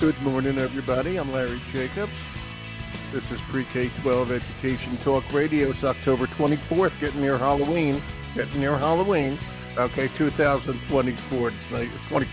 Good morning, everybody. I'm Larry Jacobs. This is Pre-K-12 Education Talk Radio. It's October 24th, getting near Halloween. Getting near Halloween. Okay, 2024. It's 20,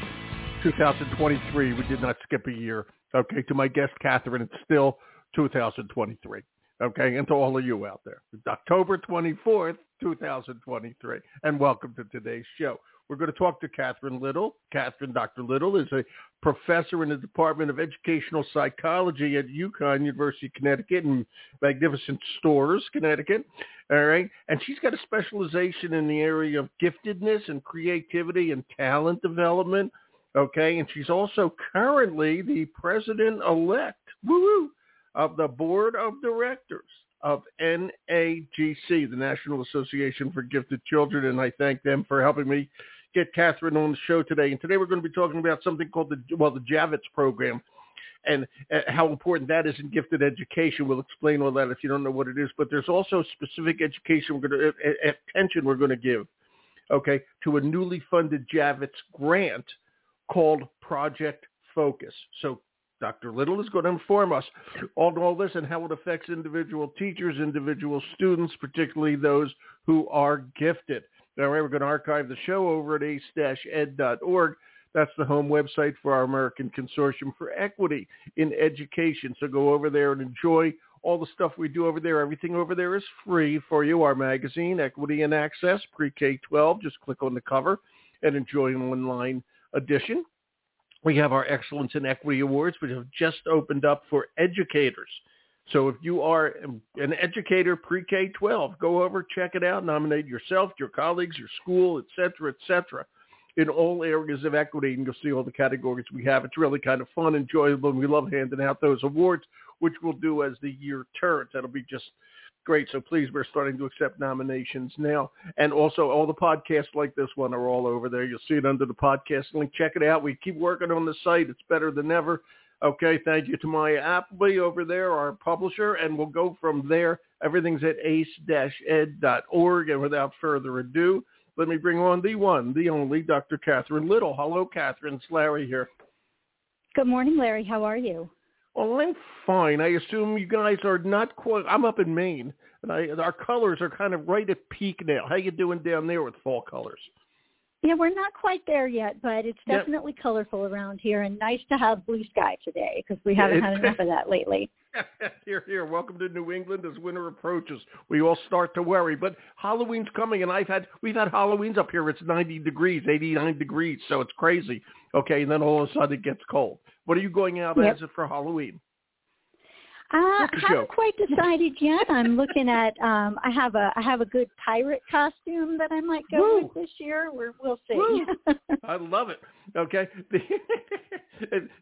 2023. We did not skip a year. Okay, to my guest, Catherine, it's still 2023. Okay, and to all of you out there. It's October 24th, 2023. And welcome to today's show. We're going to talk to Catherine Little. Catherine, Dr. Little, is a professor in the Department of Educational Psychology at UConn, University of Connecticut, in Magnificent Storrs, Connecticut. All right. And she's got a specialization in the area of giftedness and creativity and talent development. Okay. And she's also currently the president-elect woo of the board of directors of NAGC, the National Association for Gifted Children, and I thank them for helping me get Catherine on the show today. And today we're going to be talking about something called the well the Javits program and how important that is in gifted education. We'll explain all that if you don't know what it is. But there's also specific education we're going to attention we're going to give, okay, to a newly funded Javits grant called Project Focus. So Dr. Little is going to inform us on all this and how it affects individual teachers, individual students, particularly those who are gifted. Right, we're going to archive the show over at ace-ed.org. That's the home website for our American Consortium for Equity in Education. So go over there and enjoy all the stuff we do over there. Everything over there is free for you. Our magazine, Equity and Access, Pre-K-12. Just click on the cover and enjoy an online edition. We have our Excellence in Equity Awards, which have just opened up for educators. So if you are an educator pre-K-12, go over, check it out, nominate yourself, your colleagues, your school, et cetera, et cetera, in all areas of equity, and you'll see all the categories we have. It's really kind of fun, enjoyable, and we love handing out those awards, which we'll do as the year turns. That'll be just great. So please, we're starting to accept nominations now. And also all the podcasts like this one are all over there. You'll see it under the podcast link. Check it out. We keep working on the site. It's better than ever. Okay, thank you to Maya Appleby over there, our publisher, and we'll go from there. Everything's at ace-ed.org, and without further ado, let me bring on the one, the only, Dr. Catherine Little. Hello, Catherine. It's Larry here. Good morning, Larry. How are you? Well, I'm fine. I assume you guys are not quite. I'm up in Maine, and I, our colors are kind of right at peak now. How you doing down there with fall colors? Yeah, we're not quite there yet, but it's definitely yep. colorful around here and nice to have blue sky today because we haven't had enough of that lately. here, here. Welcome to New England as winter approaches. We all start to worry, but Halloween's coming, and I've had we've had Halloween's up here. It's 90 degrees, 89 degrees, so it's crazy. Okay, and then all of a sudden it gets cold. What are you going out yep. as for Halloween? Uh, I haven't quite decided yet. I'm looking at. Um, I have a I have a good pirate costume that I might go Woo. with this year. We're, we'll see. I love it. Okay, the,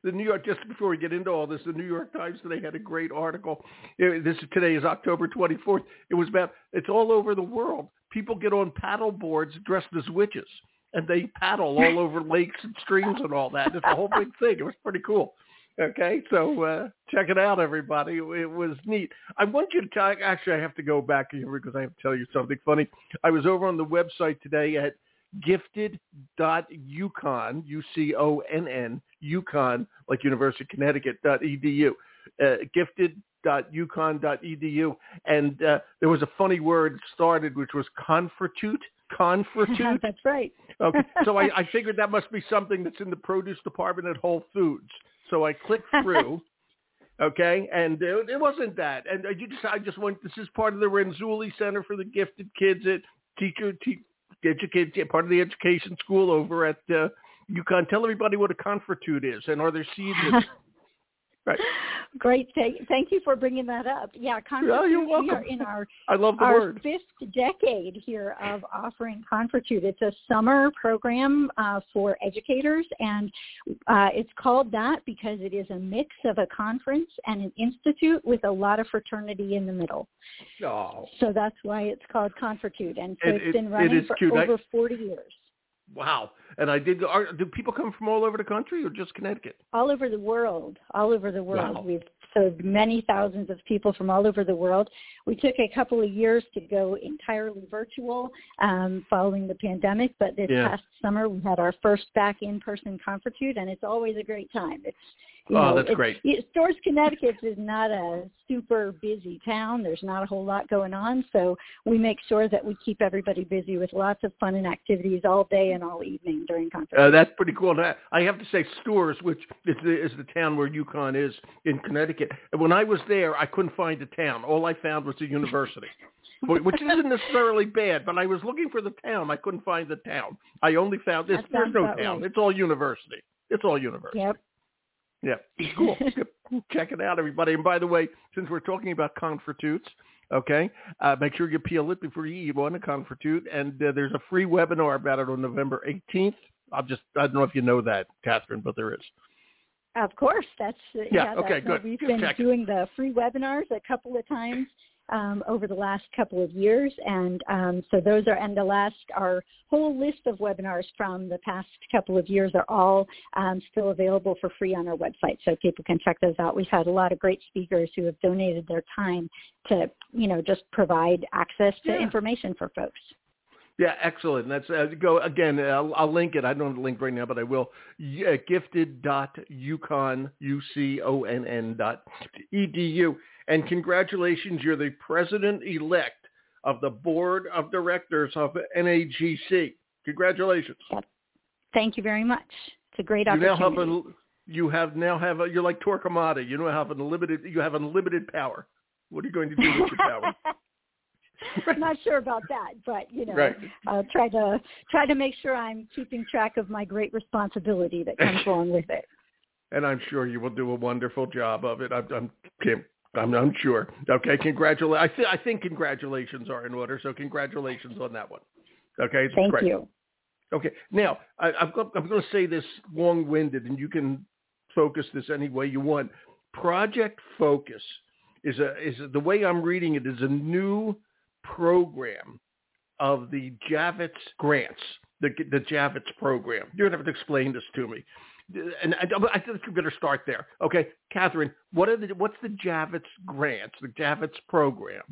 the New York. Just before we get into all this, the New York Times today had a great article. This today is October 24th. It was about. It's all over the world. People get on paddle boards dressed as witches, and they paddle all over lakes and streams and all that. It's a whole big thing. It was pretty cool. Okay, so uh, check it out, everybody. It was neat. I want you to talk. Actually, I have to go back here because I have to tell you something funny. I was over on the website today at gifted.uconn, U-C-O-N-N, UConn, like University of Connecticut, dot edu. Uh, gifted.uconn.edu. And uh, there was a funny word started, which was confratute. Confratute. That's right. okay, so I, I figured that must be something that's in the produce department at Whole Foods. So I clicked through. okay, and it, it wasn't that. And you just, I just went. This is part of the Renzulli Center for the Gifted Kids at Teacher te, Educate, part of the education school over at uh, UConn. Tell everybody what a confratute is, and are there seeds? right. Great. Thank you for bringing that up. Yeah, you're welcome. we are in our, I love the our word. fifth decade here of offering Confratute. It's a summer program uh, for educators, and uh, it's called that because it is a mix of a conference and an institute with a lot of fraternity in the middle. Oh. So that's why it's called Confratute, and so it, it's been running for cute. over I, 40 years. Wow. And I did. Are, do people come from all over the country or just Connecticut? All over the world. All over the world. Wow. We've served many thousands of people from all over the world. We took a couple of years to go entirely virtual um, following the pandemic, but this yeah. past summer we had our first back in-person Confratute, and it's always a great time. It's You oh, know, that's great. It, Storrs, Connecticut is not a super busy town. There's not a whole lot going on, so we make sure that we keep everybody busy with lots of fun and activities all day and all evening during conference. Uh, that's pretty cool. I have to say, Storrs, which is the, is the town where UConn is in Connecticut. When I was there, I couldn't find a town. All I found was a university. which isn't necessarily bad, but I was looking for the town. I couldn't find the town. I only found this. There's no town. Right. It's all university. It's all university. Yep. Yeah, cool. Check it out, everybody. And by the way, since we're talking about Confratutes, okay, uh, make sure you peel it before you eat one, a Confratute. And uh, there's a free webinar about it on November 18th. I'll just, I don't know if you know that, Catherine, but there is. Of course, that's yeah. yeah okay, that's good. We've good been check. doing the free webinars a couple of times um, over the last couple of years. And um, so those are, and the last, our whole list of webinars from the past couple of years are all um, still available for free on our website. So people can check those out. We've had a lot of great speakers who have donated their time to, you know, just provide access to yeah. information for folks. Yeah, excellent. That's uh, go again. I'll, I'll, link it. I don't have the link right now, but I will. Yeah, gifted dot uconn u c o n n dot edu. And congratulations, you're the president-elect of the board of directors of NAGC. Congratulations. Thank you very much. It's a great you opportunity. Now have a, you have now have a, you're like Torquemada. You know have unlimited. You have unlimited power. What are you going to do with your power? I'm not sure about that, but you know, right. I'll try to try to make sure I'm keeping track of my great responsibility that comes along with it. And I'm sure you will do a wonderful job of it. I'm, I'm Kim. I'm, I'm sure. Okay, congratulations. I, th- I think congratulations are in order, so congratulations on that one. Okay, thank great. you. Okay, now I, I'm, I'm going to say this long-winded, and you can focus this any way you want. Project Focus is a is a, the way I'm reading it is a new program of the Javits grants, the the Javits program. You're going to have to explain this to me and I, I think we better start there. Okay, Catherine, what are the what's the Javits grants, the Javits program,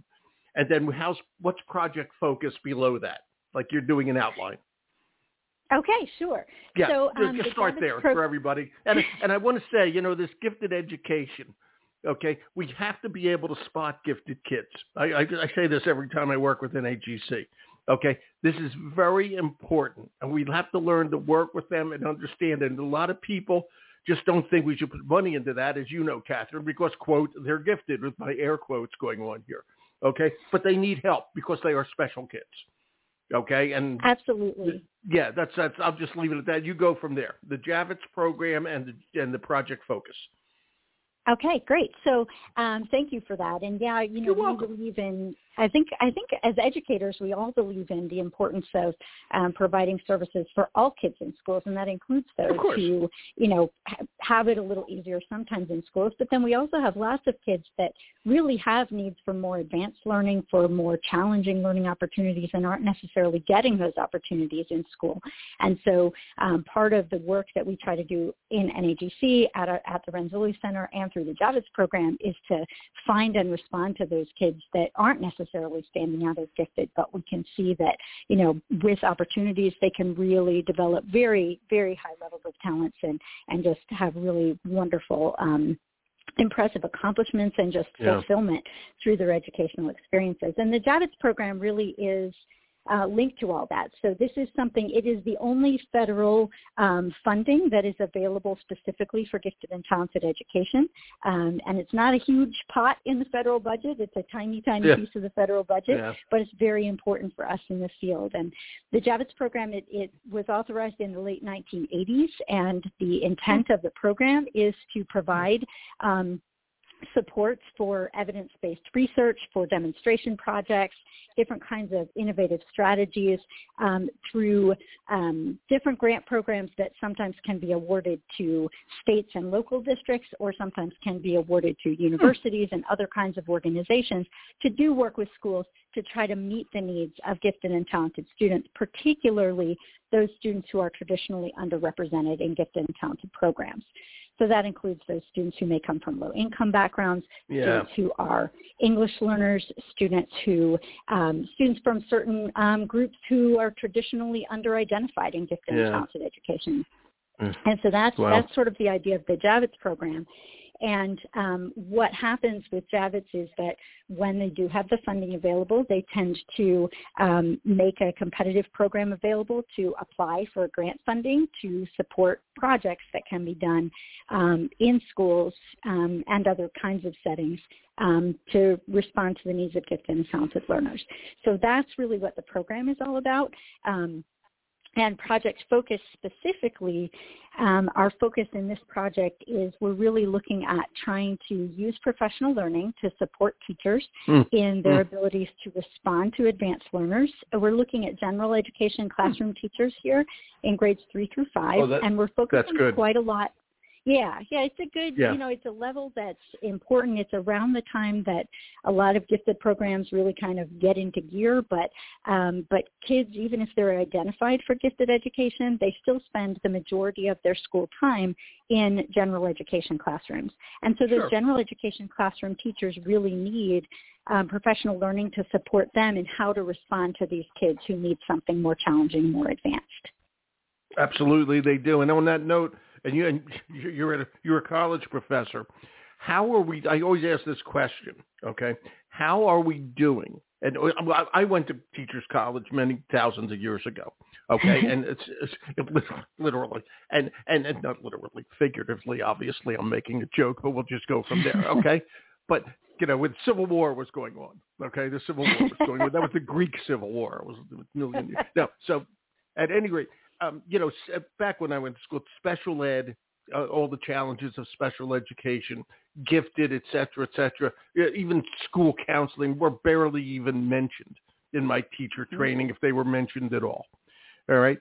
and then how's what's project focus below that? Like you're doing an outline. Okay, sure. Yeah, so, just, um, just the start Javits there pro- for everybody. And and I want to say, you know, this gifted education. Okay, we have to be able to spot gifted kids. I, I, I say this every time I work with NAGC. Okay, this is very important, and we have to learn to work with them and understand. And a lot of people just don't think we should put money into that, as you know, Catherine, because quote they're gifted with my air quotes going on here. Okay, but they need help because they are special kids. Okay, and absolutely, yeah, that's that's. I'll just leave it at that. You go from there. The Javits program and the and the Project Focus. Okay, great. So um, thank you for that. And yeah, you know, we believe in. I think I think as educators, we all believe in the importance of um, providing services for all kids in schools, and that includes those who, you know, ha- have it a little easier sometimes in schools. But then we also have lots of kids that really have needs for more advanced learning, for more challenging learning opportunities, and aren't necessarily getting those opportunities in school. And so um, part of the work that we try to do in NAGC at, our, at the Renzulli Center and through the Javits program is to find and respond to those kids that aren't necessarily standing out as gifted, but we can see that, you know, with opportunities, they can really develop very, very high levels of talents and, and just have really wonderful um, impressive accomplishments and just Yeah. fulfillment through their educational experiences. And the Javits program really is uh, linked to all that. So this is something, it is the only federal um, funding that is available specifically for gifted and talented education. Um, and it's not a huge pot in the federal budget. It's a tiny, tiny Yeah. piece of the federal budget, Yeah. but it's very important for us in the field. And the Javits program, it, it was authorized in the late 1980s, and the intent of the program is to provide um, supports for evidence-based research, for demonstration projects, different kinds of innovative strategies um, through um, different grant programs that sometimes can be awarded to states and local districts or sometimes can be awarded to universities and other kinds of organizations to do work with schools to try to meet the needs of gifted and talented students, particularly those students who are traditionally underrepresented in gifted and talented programs. So that includes those students who may come from low income backgrounds, Yeah. students who are English learners, students who, um, students from certain um, groups who are traditionally underidentified in gifted Yeah. and talented education. Mm. And so that's wow. that's sort of the idea of the Javits program. And um, what happens with Javits is that when they do have the funding available, they tend to um, make a competitive program available to apply for grant funding to support projects that can be done um, in schools um, and other kinds of settings um, to respond to the needs of gifted and talented learners. So that's really what the program is all about. And project focus specifically, um, our focus in this project is we're really looking at trying to use professional learning to support teachers mm. in their mm. abilities to respond to advanced learners. We're looking at general education classroom mm. teachers here in grades three through five, oh, that, and we're focusing quite a lot yeah, yeah, it's a good, yeah. you know, it's a level that's important. It's around the time that a lot of gifted programs really kind of get into gear, but um, but kids, even if they're identified for gifted education, they still spend the majority of their school time in general education classrooms. And so those sure. general education classroom teachers really need um, professional learning to support them in how to respond to these kids who need something more challenging, more advanced. Absolutely, they do. And on that note, and you and you're a you're a college professor. How are we? I always ask this question. Okay, how are we doing? And oh, I went to teachers college many thousands of years ago. Okay, mm-hmm. and it's, it's literally and, and and not literally, figuratively. Obviously, I'm making a joke, but we'll just go from there. Okay, but you know, when Civil War was going on, okay, the Civil War was going on. That was the Greek Civil War. It was a million years. No, so at any rate, um, you know, uh, back when I went to school, special ed, uh, all the challenges of special education, gifted, et cetera, et cetera, even school counseling were barely even mentioned in my teacher mm-hmm. training, if they were mentioned at all. All right.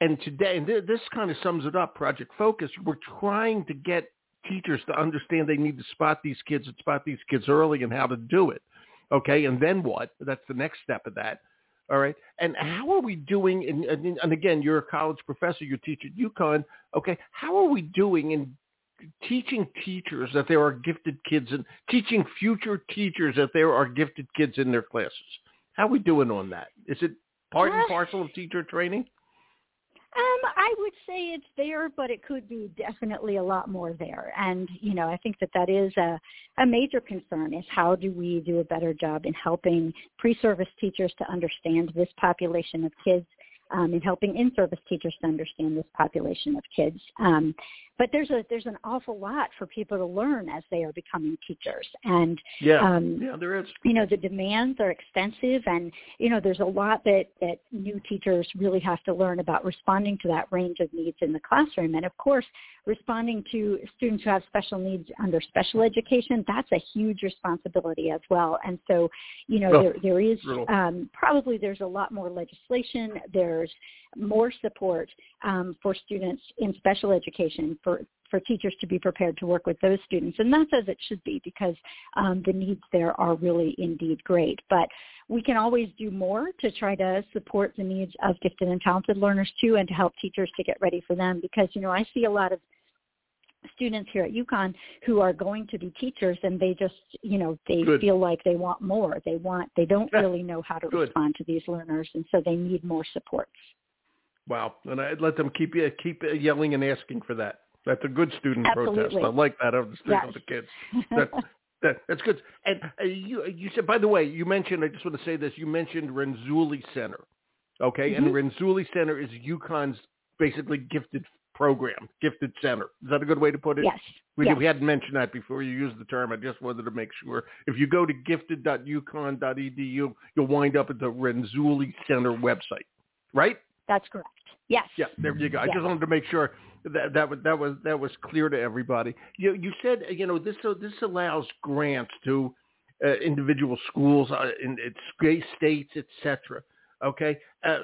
And today, and th- this kind of sums it up, Project Focus, we're trying to get teachers to understand they need to spot these kids and spot these kids early and how to do it. Okay. And then what? That's the next step of that. All right. And mm-hmm. how are we doing? In, and, and again, you're a college professor. You teach at UConn. Okay. How are we doing in teaching teachers that there are gifted kids and teaching future teachers that there are gifted kids in their classes? How are we doing on that? Is it part and parcel of teacher training? Um, I would say it's there, but it could be definitely a lot more there. And you know, I think that that is a a major concern: is how do we do a better job in helping pre-service teachers to understand this population of kids um, in helping in-service teachers to understand this population of kids. Um, but there's a there's an awful lot for people to learn as they are becoming teachers, and yeah, um, yeah, there is. You know, the demands are extensive, and you know, there's a lot that that new teachers really have to learn about responding to that range of needs in the classroom, and of course, responding to students who have special needs under special education. That's a huge responsibility as well, and so you know, there there is um, probably there's a lot more legislation. There's more support um, for students in special education for for teachers to be prepared to work with those students. And that's as it should be because um, the needs there are really indeed great. But we can always do more to try to support the needs of gifted and talented learners too and to help teachers to get ready for them because, you know, I see a lot of students here at UConn who are going to be teachers and they just, you know, they Good. feel like they want more. They want, they don't really know how to Good. respond to these learners and so they need more supports. Wow, and I'd let them keep keep yelling and asking for that. That's a good student Absolutely. protest. I like that of the students, yes. the kids. That, that, that's good. And uh, you you said, by the way, you mentioned. I just want to say this. You mentioned Renzulli Center, okay? Mm-hmm. And Renzulli Center is UConn's basically gifted program, gifted center. Is that a good way to put it? Yes. We, yes. we hadn't mentioned that before you used the term. I just wanted to make sure. If you go to gifted.uconn.edu, you'll wind up at the Renzulli Center website, right? That's correct. Yes. Yeah, there you go. I just wanted to make sure that that was that was that was clear to everybody. You you said you know this so this allows grants to uh, individual schools uh, in, in states, etc. Okay, uh,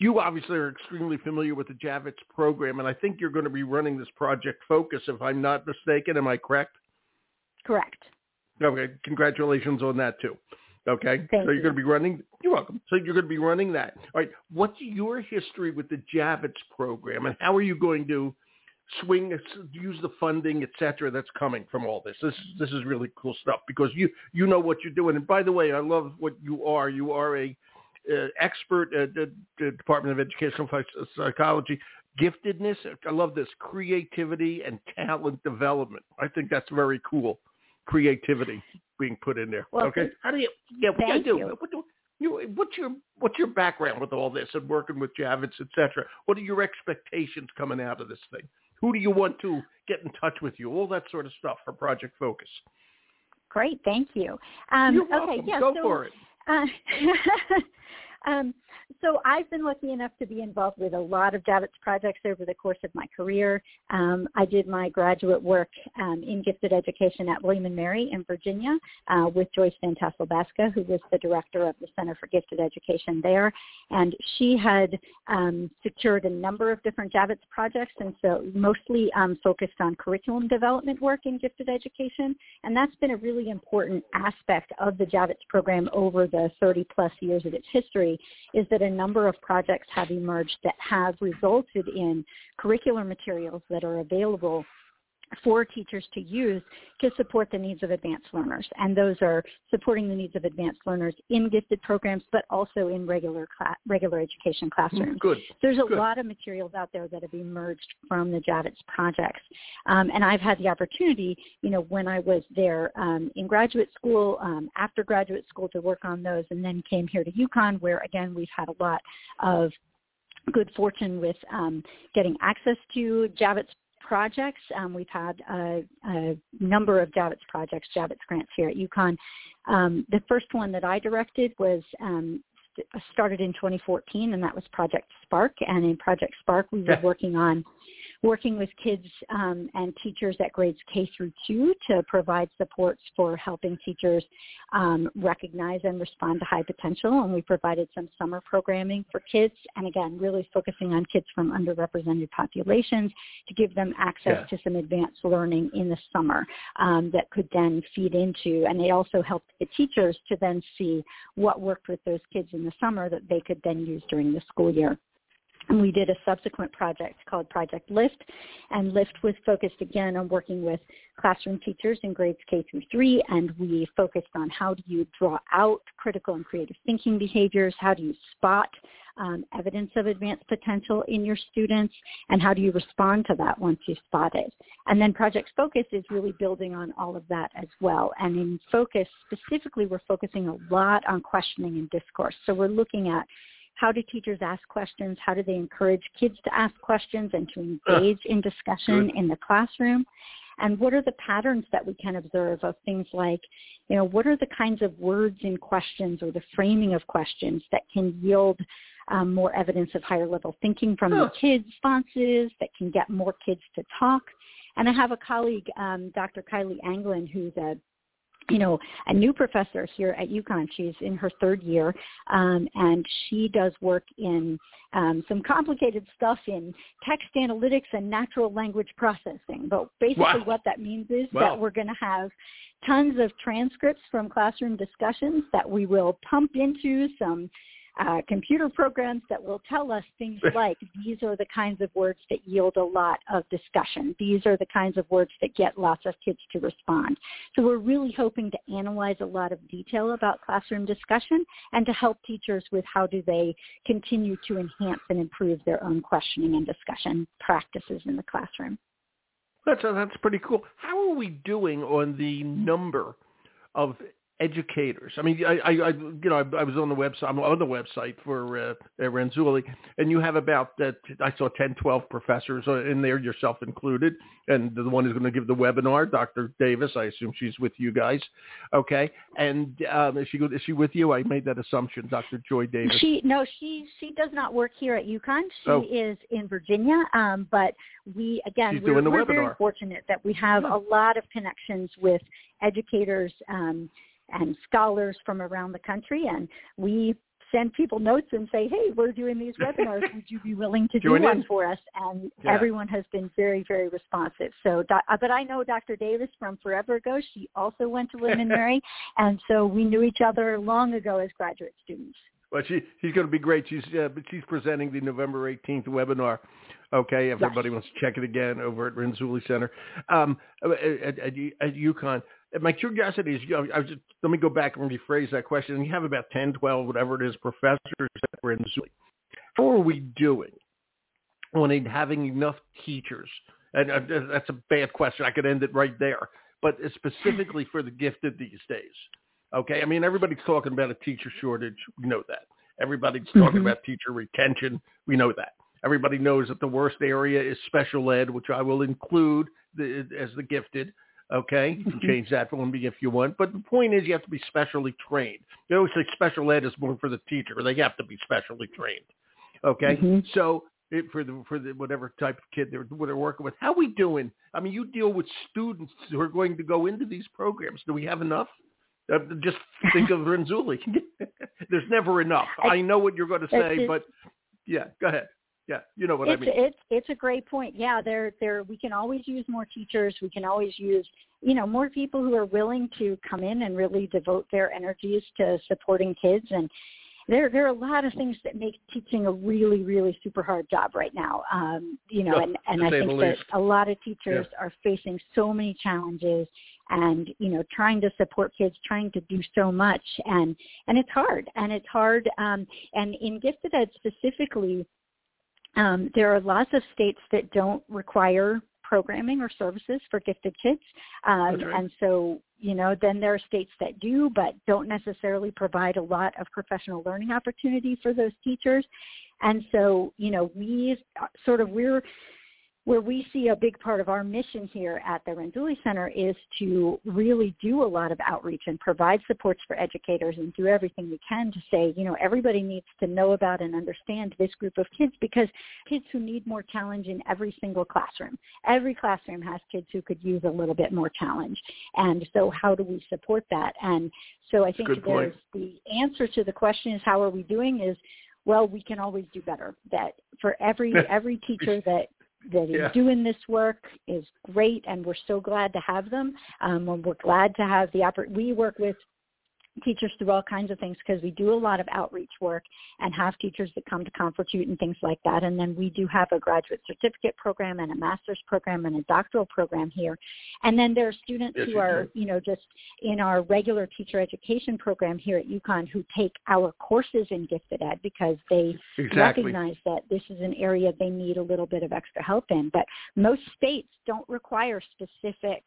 you obviously are extremely familiar with the Javits program, and I think you're going to be running this project Focus, if I'm not mistaken. Am I correct? Correct. Okay, congratulations on that too. Okay, Thank so you're going to be running. You're welcome. So you're going to be running that. All right. What's your history with the Javits program, and how are you going to swing, use the funding, et cetera, that's coming from all this? This this is really cool stuff because you you know what you're doing. And by the way, I love what you are. You are a uh, expert at the, the Department of Educational Psychology. Giftedness. I love this creativity and talent development. I think that's very cool. Creativity being put in there. Well, okay. How do you? Yeah. What do you do? You. What do you, what's your what's your background with all this and working with Javits, etc. What are your expectations coming out of this thing? Who do you want to get in touch with you? All that sort of stuff for Project Focus. Great, thank you. Um, You're welcome. Okay, yeah, Go so, for it. Uh, um, so I've been lucky enough to be involved with a lot of Javits projects over the course of my career. Um, I did my graduate work um, in gifted education at William and Mary in Virginia uh, with Joyce Van Tassel who was the director of the Center for Gifted Education there. And she had um, secured a number of different Javits projects, and so mostly um, focused on curriculum development work in gifted education. And that's been a really important aspect of the Javits program over the 30 plus years of its history, is that a number of projects have emerged that have resulted in curricular materials that are available for teachers to use to support the needs of advanced learners. And those are supporting the needs of advanced learners in gifted programs, but also in regular class, regular education classrooms. Good. There's a Good. lot of materials out there that have emerged from the Javits projects. Um, and I've had the opportunity, you know, when I was there um, in graduate school, um, after graduate school to work on those, and then came here to UConn where, again, we've had a lot of good fortune with um, getting access to Javits projects. Um, we've had a, a, number of Javits projects, Javits grants here at UConn. Um, the first one that I directed was um, st- started in 2014, and that was Project Spark. And in Project Spark, we were working on working with kids um, and teachers at grades K through two to provide supports for helping teachers um, recognize and respond to high potential. And we provided some summer programming for kids, and again, really focusing on kids from underrepresented populations to give them access Yeah. to some advanced learning in the summer um, that could then feed into, and it also helped the teachers to then see what worked with those kids in the summer that they could then use during the school year. And we did a subsequent project called Project Lift, and Lift was focused again on working with classroom teachers in grades K through 3, and we focused on how do you draw out critical and creative thinking behaviors, how do you spot um, evidence of advanced potential in your students, and how do you respond to that once you spot it. And then Project Focus is really building on all of that as well. And in Focus, specifically, we're focusing a lot on questioning and discourse. So we're looking at how do teachers ask questions? How do they encourage kids to ask questions and to engage in discussion Good. in the classroom? And what are the patterns that we can observe of things like, you know, what are the kinds of words in questions or the framing of questions that can yield um, more evidence of higher level thinking from Huh. the kids' responses that can get more kids to talk? And I have a colleague, um, Dr. Kylie Anglin, who's a you know, a new professor here at UConn. She's in her third year, um, and she does work in um, some complicated stuff in text analytics and natural language processing. But basically, Wow. what that means is Wow. that we're going to have tons of transcripts from classroom discussions that we will pump into some uh, computer programs that will tell us things like these are the kinds of words that yield a lot of discussion. These are the kinds of words that get lots of kids to respond. So we're really hoping to analyze a lot of detail about classroom discussion and to help teachers with how do they continue to enhance and improve their own questioning and discussion practices in the classroom. That's that's pretty cool. How are we doing on the number of educators? I mean, I, I, I you know, I, I was on the website. I'm on the website for uh, uh, Renzulli, and you have about that. I saw 10, 12 professors uh, in there, yourself included, and the one who's going to give the webinar, Dr. Davis. I assume she's with you guys. Okay, and um, is she is she with you? I made that assumption, Dr. Joy Davis. She no, she she does not work here at UConn. She Oh. is in Virginia. Um, but we again She's we're, we're very fortunate that we have Yeah. a lot of connections with educators um, and scholars from around the country, and we send people notes and say, hey, we're doing these webinars. Would you be willing to do one in. for us? And Yeah. everyone has been very, very responsive. So, uh, but I know Dr. Davis from forever ago. She also went to and Mary, and so we knew each other long ago as graduate students. Well, she she's going to be great. She's uh, but she's presenting the November 18th webinar. Okay, if Yes. everybody wants to check it again over at Renzulli Center um, at, at, at UConn. My curiosity is, you know, I was just, let me go back and rephrase that question. And you have about 10, 12, whatever it is, professors that were in Zoom. How are we doing on having enough teachers? And uh, that's a bad question. I could end it right there. But specifically for the gifted these days. Okay. I mean, everybody's talking about a teacher shortage. We know that. Everybody's talking mm-hmm. about teacher retention. We know that. Everybody knows that the worst area is special ed, which I will include the, as the gifted. Okay, you can change that for me if you want. But the point is, you have to be specially trained. They always say special ed is more for the teacher. They have to be specially trained. Okay, mm-hmm. so it, for the for the whatever type of kid they're what they're working with, how we doing? I mean, you deal with students who are going to go into these programs. Do we have enough? Uh, just think of Renzulli. There's never enough. I know what you're going to say, but yeah, go ahead. Yeah, you know what it's, I mean. It's it's a great point. Yeah, there there we can always use more teachers. We can always use you know more people who are willing to come in and really devote their energies to supporting kids and there there are a lot of things that make teaching a really really super hard job right now um you know and and i think that a lot of teachers yeah. are facing so many challenges and you know trying to support kids trying to do so much and and it's hard and it's hard um and in gifted ed specifically um there are lots of states that don't require programming or services for gifted kids. Um. And so, you know, then there are states that do, but don't necessarily provide a lot of professional learning opportunity for those teachers. And so, you know, we sort of, we're, where we see a big part of our mission here at the Renzulli Center is to really do a lot of outreach and provide supports for educators and do everything we can to say, you know, everybody needs to know about and understand this group of kids because kids who need more challenge in every single classroom. Every classroom has kids who could use a little bit more challenge. And so how do we support that? And so I think there's the answer to the question is how are we doing is well, we can always do better. That for every every teacher that that is yeah. doing this work is great, and we're so glad to have them. Um, and we're glad to have the oppor- We work with teachers through all kinds of things because we do a lot of outreach work and have teachers that come to Confratute and things like that. And then we do have a graduate certificate program and a master's program and a doctoral program here. And then there are students yes, who are, you know, just in our regular teacher education program here at UConn who take our courses in gifted ed because they exactly. recognize that this is an area they need a little bit of extra help in. But most states don't require specific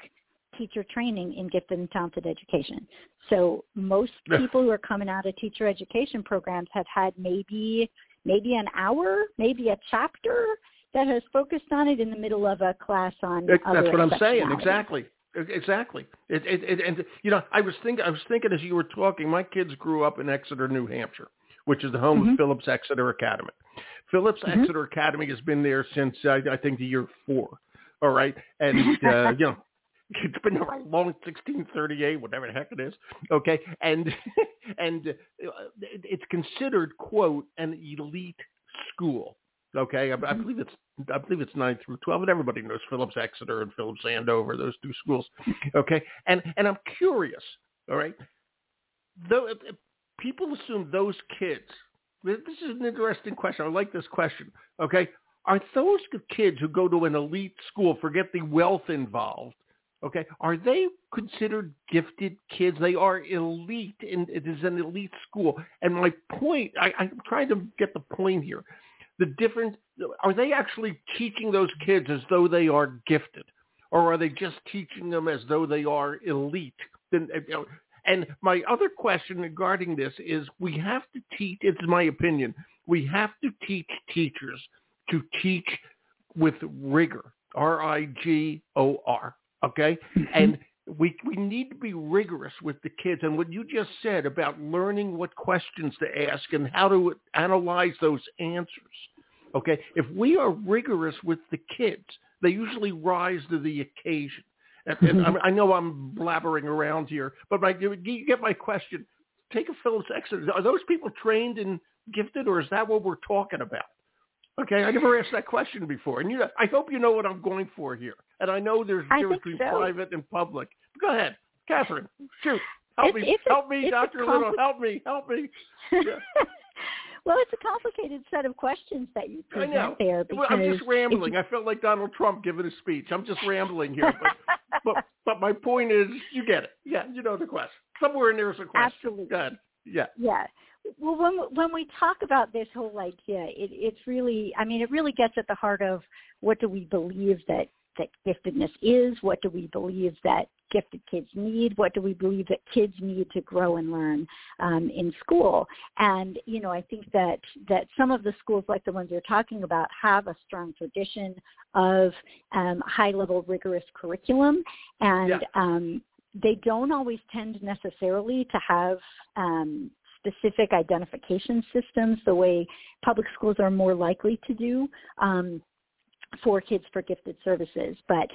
teacher training in gifted and talented education. So most people who are coming out of teacher education programs have had maybe maybe an hour, maybe a chapter that has focused on it in the middle of a class on. It, that's what I'm saying. Exactly. Exactly. It, it, it, and you know, I was thinking, I was thinking as you were talking. My kids grew up in Exeter, New Hampshire, which is the home mm-hmm. of Phillips Exeter Academy. Phillips mm-hmm. Exeter Academy has been there since I, I think the year four. All right, and uh, you know, it's been around long 1638, whatever the heck it is. Okay, and and uh, it's considered quote an elite school. Okay, I, I mm-hmm. believe it's I believe it's nine through twelve, and everybody knows Phillips Exeter and Phillips Andover, those two schools. Okay, and and I'm curious. All right, though people assume those kids. This is an interesting question. I like this question. Okay, are those kids who go to an elite school, forget the wealth involved, Okay, are they considered gifted kids? They are elite, and it is an elite school. And my point, I, I'm trying to get the point here. The difference, are they actually teaching those kids as though they are gifted, or are they just teaching them as though they are elite? Eh, eh, and my other question regarding this is, we have to teach. It's my opinion. We have to teach teachers to teach with rigor. R I G O R Okay, mm-hmm. and we we need to be rigorous with the kids. And what you just said about learning what questions to ask and how to analyze those answers. Okay, if we are rigorous with the kids, they usually rise to the occasion. And, and mm-hmm. I know I'm blabbering around here, but my, you get my question. Take a Phillips Exeter. Are those people trained and gifted, or is that what we're talking about? Okay, I never asked that question before, and you. Know, I hope you know what I'm going for here. And I know there's a difference between so. private and public. Go ahead, Catherine. Shoot, help it's, me, it's help a, me, Doctor Little, help me, help me. Yeah. well, it's a complicated set of questions that you present there. Because well, I'm just rambling. I felt like Donald Trump giving a speech. I'm just rambling here, but, but but my point is, you get it. Yeah, you know the question. Somewhere in there is a question. Absolutely. Good. Yeah. Yeah. Well, when when we talk about this whole idea, it, it's really, I mean, it really gets at the heart of what do we believe that that giftedness is? What do we believe that gifted kids need? What do we believe that kids need to grow and learn um, in school? And you know, I think that that some of the schools, like the ones you're talking about, have a strong tradition of um, high-level rigorous curriculum, and yeah. um, they don't always tend necessarily to have um, specific identification systems the way public schools are more likely to do. Um, for Kids for Gifted Services, but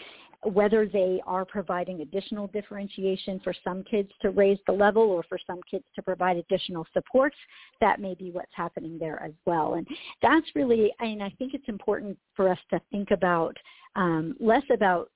whether they are providing additional differentiation for some kids to raise the level or for some kids to provide additional supports, that may be what's happening there as well. And that's really, mean, I think it's important for us to think about um, less about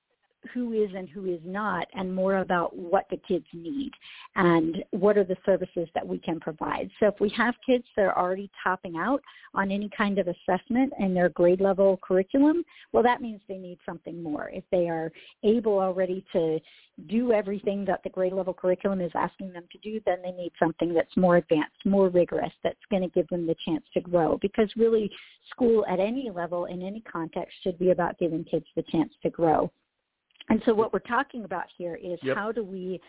who is and who is not and more about what the kids need and what are the services that we can provide. So if we have kids that are already topping out on any kind of assessment in their grade level curriculum, well that means they need something more. If they are able already to do everything that the grade level curriculum is asking them to do, then they need something that's more advanced, more rigorous, that's going to give them the chance to grow. Because really school at any level in any context should be about giving kids the chance to grow. And so what we're talking about here is yep. how do we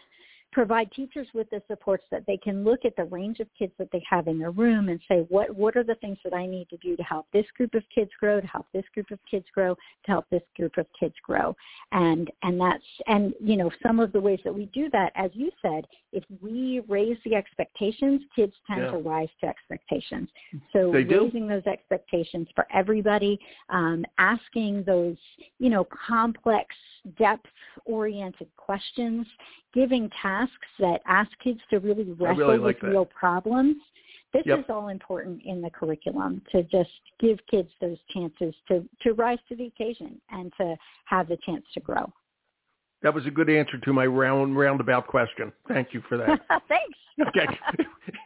provide teachers with the supports that they can look at the range of kids that they have in their room and say what what are the things that I need to do to help this group of kids grow, to help this group of kids grow, to help this group of kids grow. And and that's and you know some of the ways that we do that as you said, if we raise the expectations, kids tend yeah. to rise to expectations. So they raising those expectations for everybody, um, asking those, you know, complex, depth-oriented questions, giving tasks that ask kids to really wrestle really like with real problems. This yep. is all important in the curriculum to just give kids those chances to, to rise to the occasion and to have the chance to grow. That was a good answer to my round roundabout question. Thank you for that. Thanks. Okay.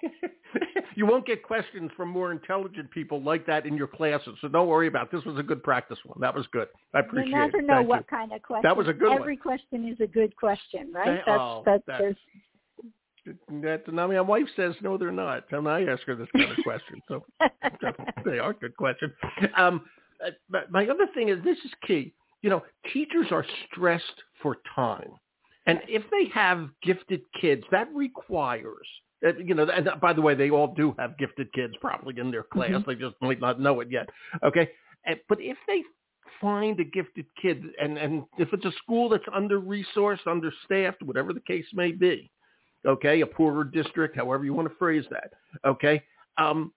you won't get questions from more intelligent people like that in your classes, so don't worry about it. This was a good practice one. That was good. I appreciate you never it. know Thank what you. kind of question. That was a good Every one. question is a good question, right? That's oh, that's that- That, I mean, my wife says no, they're not. And I ask her this kind of question, so they are good questions. Um, uh, but my other thing is this is key. You know, teachers are stressed for time, and if they have gifted kids, that requires. uh, You know, and by the way, they all do have gifted kids probably in their class. Mhm. They just might not know it yet. Okay, but if they find a gifted kid, and and if it's a school that's under resourced, understaffed, whatever the case may be, okay, a poorer district, however you want to phrase that, okay, um,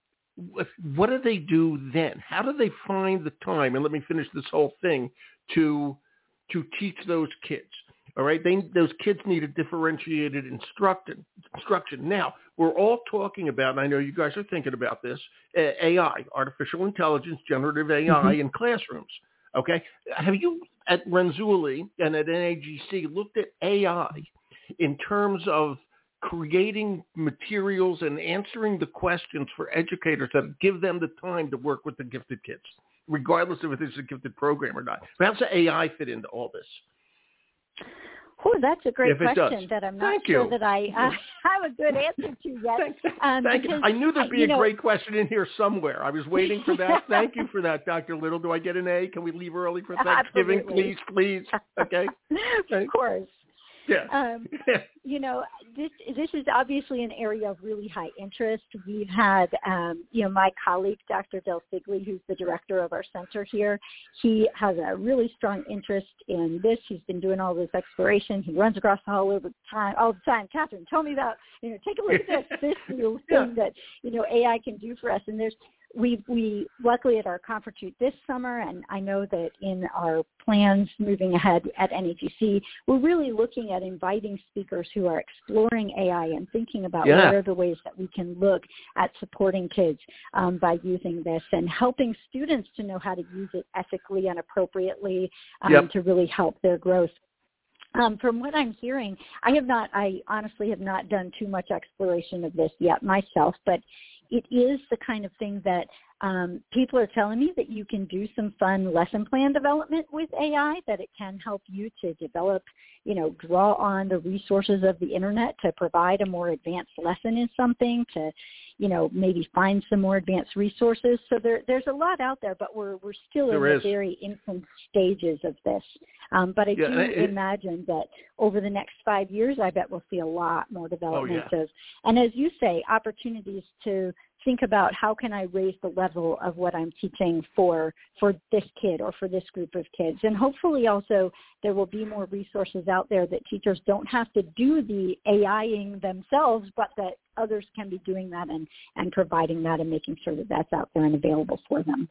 what do they do then? How do they find the time? And let me finish this whole thing to to teach those kids. All right, they, those kids need a differentiated instruction. Instruction. Now, we're all talking about, and I know you guys are thinking about this, AI, artificial intelligence, generative AI mm-hmm. in classrooms. Okay, have you at Renzulli and at NAGC looked at AI in terms of creating materials and answering the questions for educators that give them the time to work with the gifted kids, regardless of if it's a gifted program or not. How does AI fit into all this? Oh, that's a great question that I'm not Thank sure you. that I uh, have a good answer to yet. Thank, Um, thank you. I knew there'd be a know- great question in here somewhere. I was waiting for that. thank you for that, Dr. Little. Do I get an A? Can we leave early for Thanksgiving, Absolutely. please, please? Okay. of course. Yeah. Um, you know, this this is obviously an area of really high interest. We've had, um, you know, my colleague, Dr. Del Siegle, who's the director of our center here, he has a really strong interest in this. He's been doing all this exploration. He runs across the hall all the time, all the time. Catherine, tell me about, you know, take a look at this, this new Yeah. thing that, you know, AI can do for us. And there's we we luckily at our conference this summer, and I know that in our plans moving ahead at NAGC, we're really looking at inviting speakers who are exploring AI and thinking about Yeah. what are the ways that we can look at supporting kids um, by using this and helping students to know how to use it ethically and appropriately um, Yep. to really help their growth. Um, from what I'm hearing, I have not, I honestly have not done too much exploration of this yet myself, but it is the kind of thing that um, people are telling me that you can do some fun lesson plan development with AI, that it can help you to develop, you know, draw on the resources of the internet to provide a more advanced lesson in something, to, you know, maybe find some more advanced resources. So there, there's a lot out there, but we're, we're still there in is. the very infant stages of this. Um, but I Yeah, do it- imagine that over the next five years, I bet we'll see a lot more development yeah. of, and as you say, opportunities to think about how can I raise the level of what I'm teaching for for this kid or for this group of kids. And hopefully also there will be more resources out there that teachers don't have to do the AIing themselves, but that others can be doing that and, and providing that and making sure that that's out there and available for them.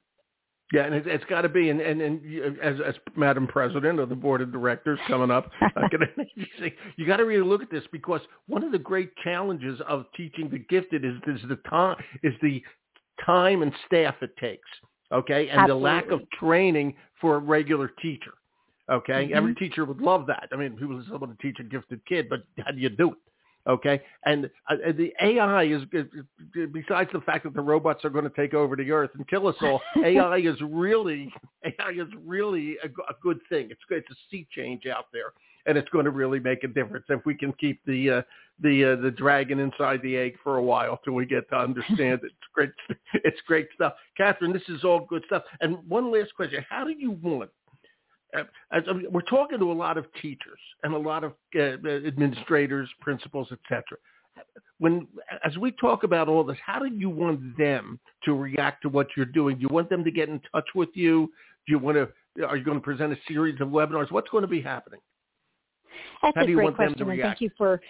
Yeah, and it, it's got to be, and, and, and as, as Madam President of the Board of Directors coming up, you got to really look at this because one of the great challenges of teaching the gifted is, is the time is the time and staff it takes. Okay, and the lack of training for a regular teacher. Okay, Mhm. every teacher would love that. I mean, who was able to teach a gifted kid, but how do you do it? Okay, and uh, the AI is, besides the fact that the robots are going to take over the earth and kill us all. AI is really AI is really a good thing. It's. It's a sea change out there, and it's going to really make a difference if we can keep the uh, the uh, the dragon inside the egg for a while till we get to understand it. It's great. It's great stuff, Catherine. This is all good stuff. And one last question: How do you want as, I mean, we're talking to a lot of teachers and a lot of uh, administrators, principals, etc. When as we talk about all this, how do you want them to react to what you're doing? Do you want them to get in touch with you? Do you want to? Are you going to present a series of webinars? What's going to be happening? That's How a do you great want them to question, and thank you for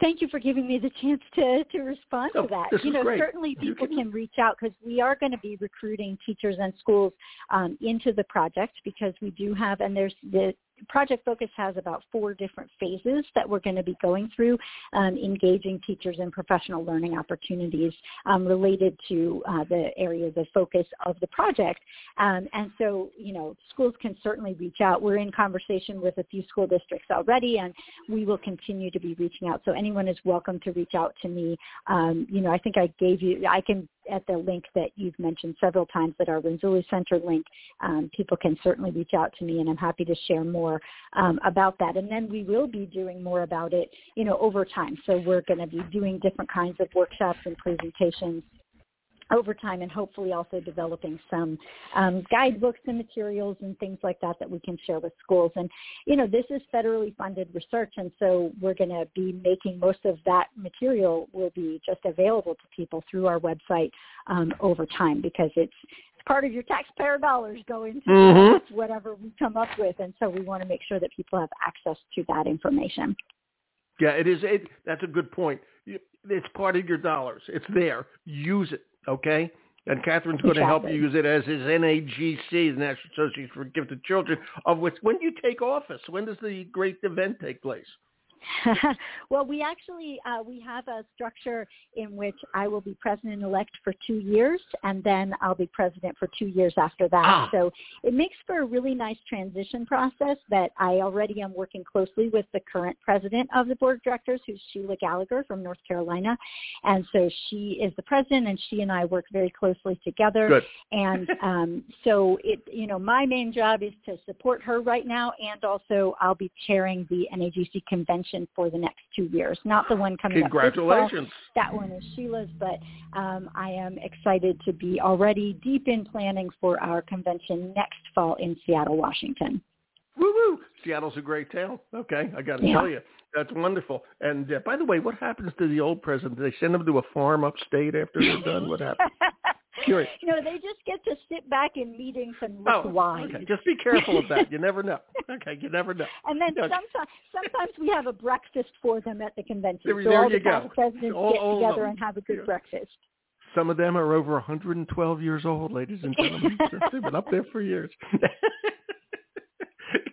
thank you for giving me the chance to to respond Oh, to that. you know, great. certainly people can- can reach out because we are going to be recruiting teachers and schools um, into the project because we do have, and there's the Project Focus has about four different phases that we're going to be going through, um, engaging teachers in professional learning opportunities um, related to uh, the areas of focus of the project. Um, and so, you know, schools can certainly reach out. We're in conversation with a few school districts already, and we will continue to be reaching out. So anyone is welcome to reach out to me. Um, you know, I think I gave you, I can, at the link that you've mentioned several times at our Renzulli Center link, um, people can certainly reach out to me and I'm happy to share more um, about that. And then we will be doing more about it, you know, over time. So we're going to be doing different kinds of workshops and presentations over time and hopefully also developing some um, guidebooks and materials and things like that that we can share with schools. And, you know, this is federally funded research and so we're going to be making most of that material will be just available to people through our website um, over time because it's it's part of your taxpayer dollars going to Mhm. whatever we come up with. And so we want to make sure that people have access to that information. Yeah, it is. It, that's a good point. It's part of your dollars. It's there. Use it. Okay. And Catherine's going to help you use it as is NAGC, the National Association for Gifted Children, of which when do you take office? When does the great event take place? well, we actually uh, we have a structure in which I will be president elect for two years, and then I'll be president for two years after that. Ah. So it makes for a really nice transition process. That I already am working closely with the current president of the board of directors, who's Shelagh Gallagher from North Carolina, and so she is the president, and she and I work very closely together Good. and um, so it you know my main job is to support her right now and also I'll be chairing the NAGC convention for the next two years not the one coming up. Congratulations. that one is Shelagh's but um, I am excited to be already deep in planning for our convention next fall in Seattle Washington Woo woo! Seattle's a great town. Okay, I got to Yeah. tell you, that's wonderful. And uh, by the way, what happens to the old president? Do they send him to a farm upstate after they're done? What happens? Curious. you know they just get to sit back in meetings and look Oh, wise okay. Just be careful of that. You never know. Okay, you never know. And then Okay. sometimes, sometimes we have a breakfast for them at the convention. There- so there all you the go. presidents All- get all together and have a good Yeah. breakfast. Some of them are over 112 years old, ladies and gentlemen. They've been up there for years.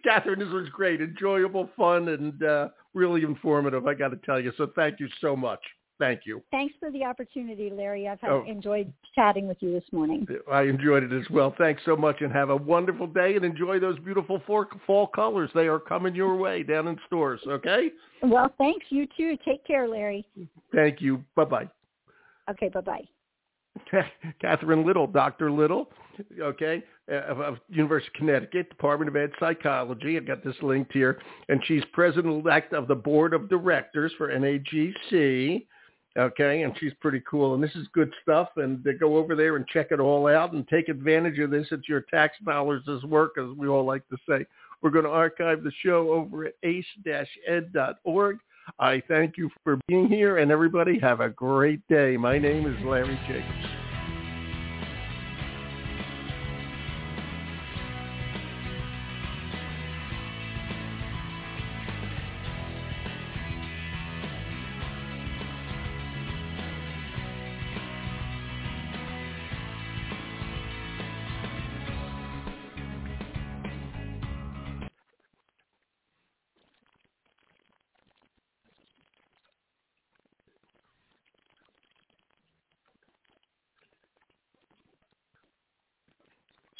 Catherine, this was great, enjoyable, fun, and uh, really informative. I got to tell you. So thank you so much. Thank you. Thanks for the opportunity, Larry. I've had, Oh. enjoyed chatting with you this morning. I enjoyed it as well. Thanks so much, and have a wonderful day. And enjoy those beautiful fall, colors. They are coming your way down in Storrs. Okay. Well, thanks. You too. Take care, Larry. Thank you. Bye bye. Okay, bye-bye. Catherine Little, Dr. Little, okay, uh, of, of University of Connecticut, Department of Ed Psychology. I've got this linked here. And she's president-elect of the board of directors for NAGC. Okay, and she's pretty cool. And this is good stuff. And go over there and check it all out and take advantage of this. It's your tax dollars as work, as we all like to say. We're going to archive the show over at ace-ed.org. I thank you for being here, and everybody have a great day. My name is Larry Jacobs.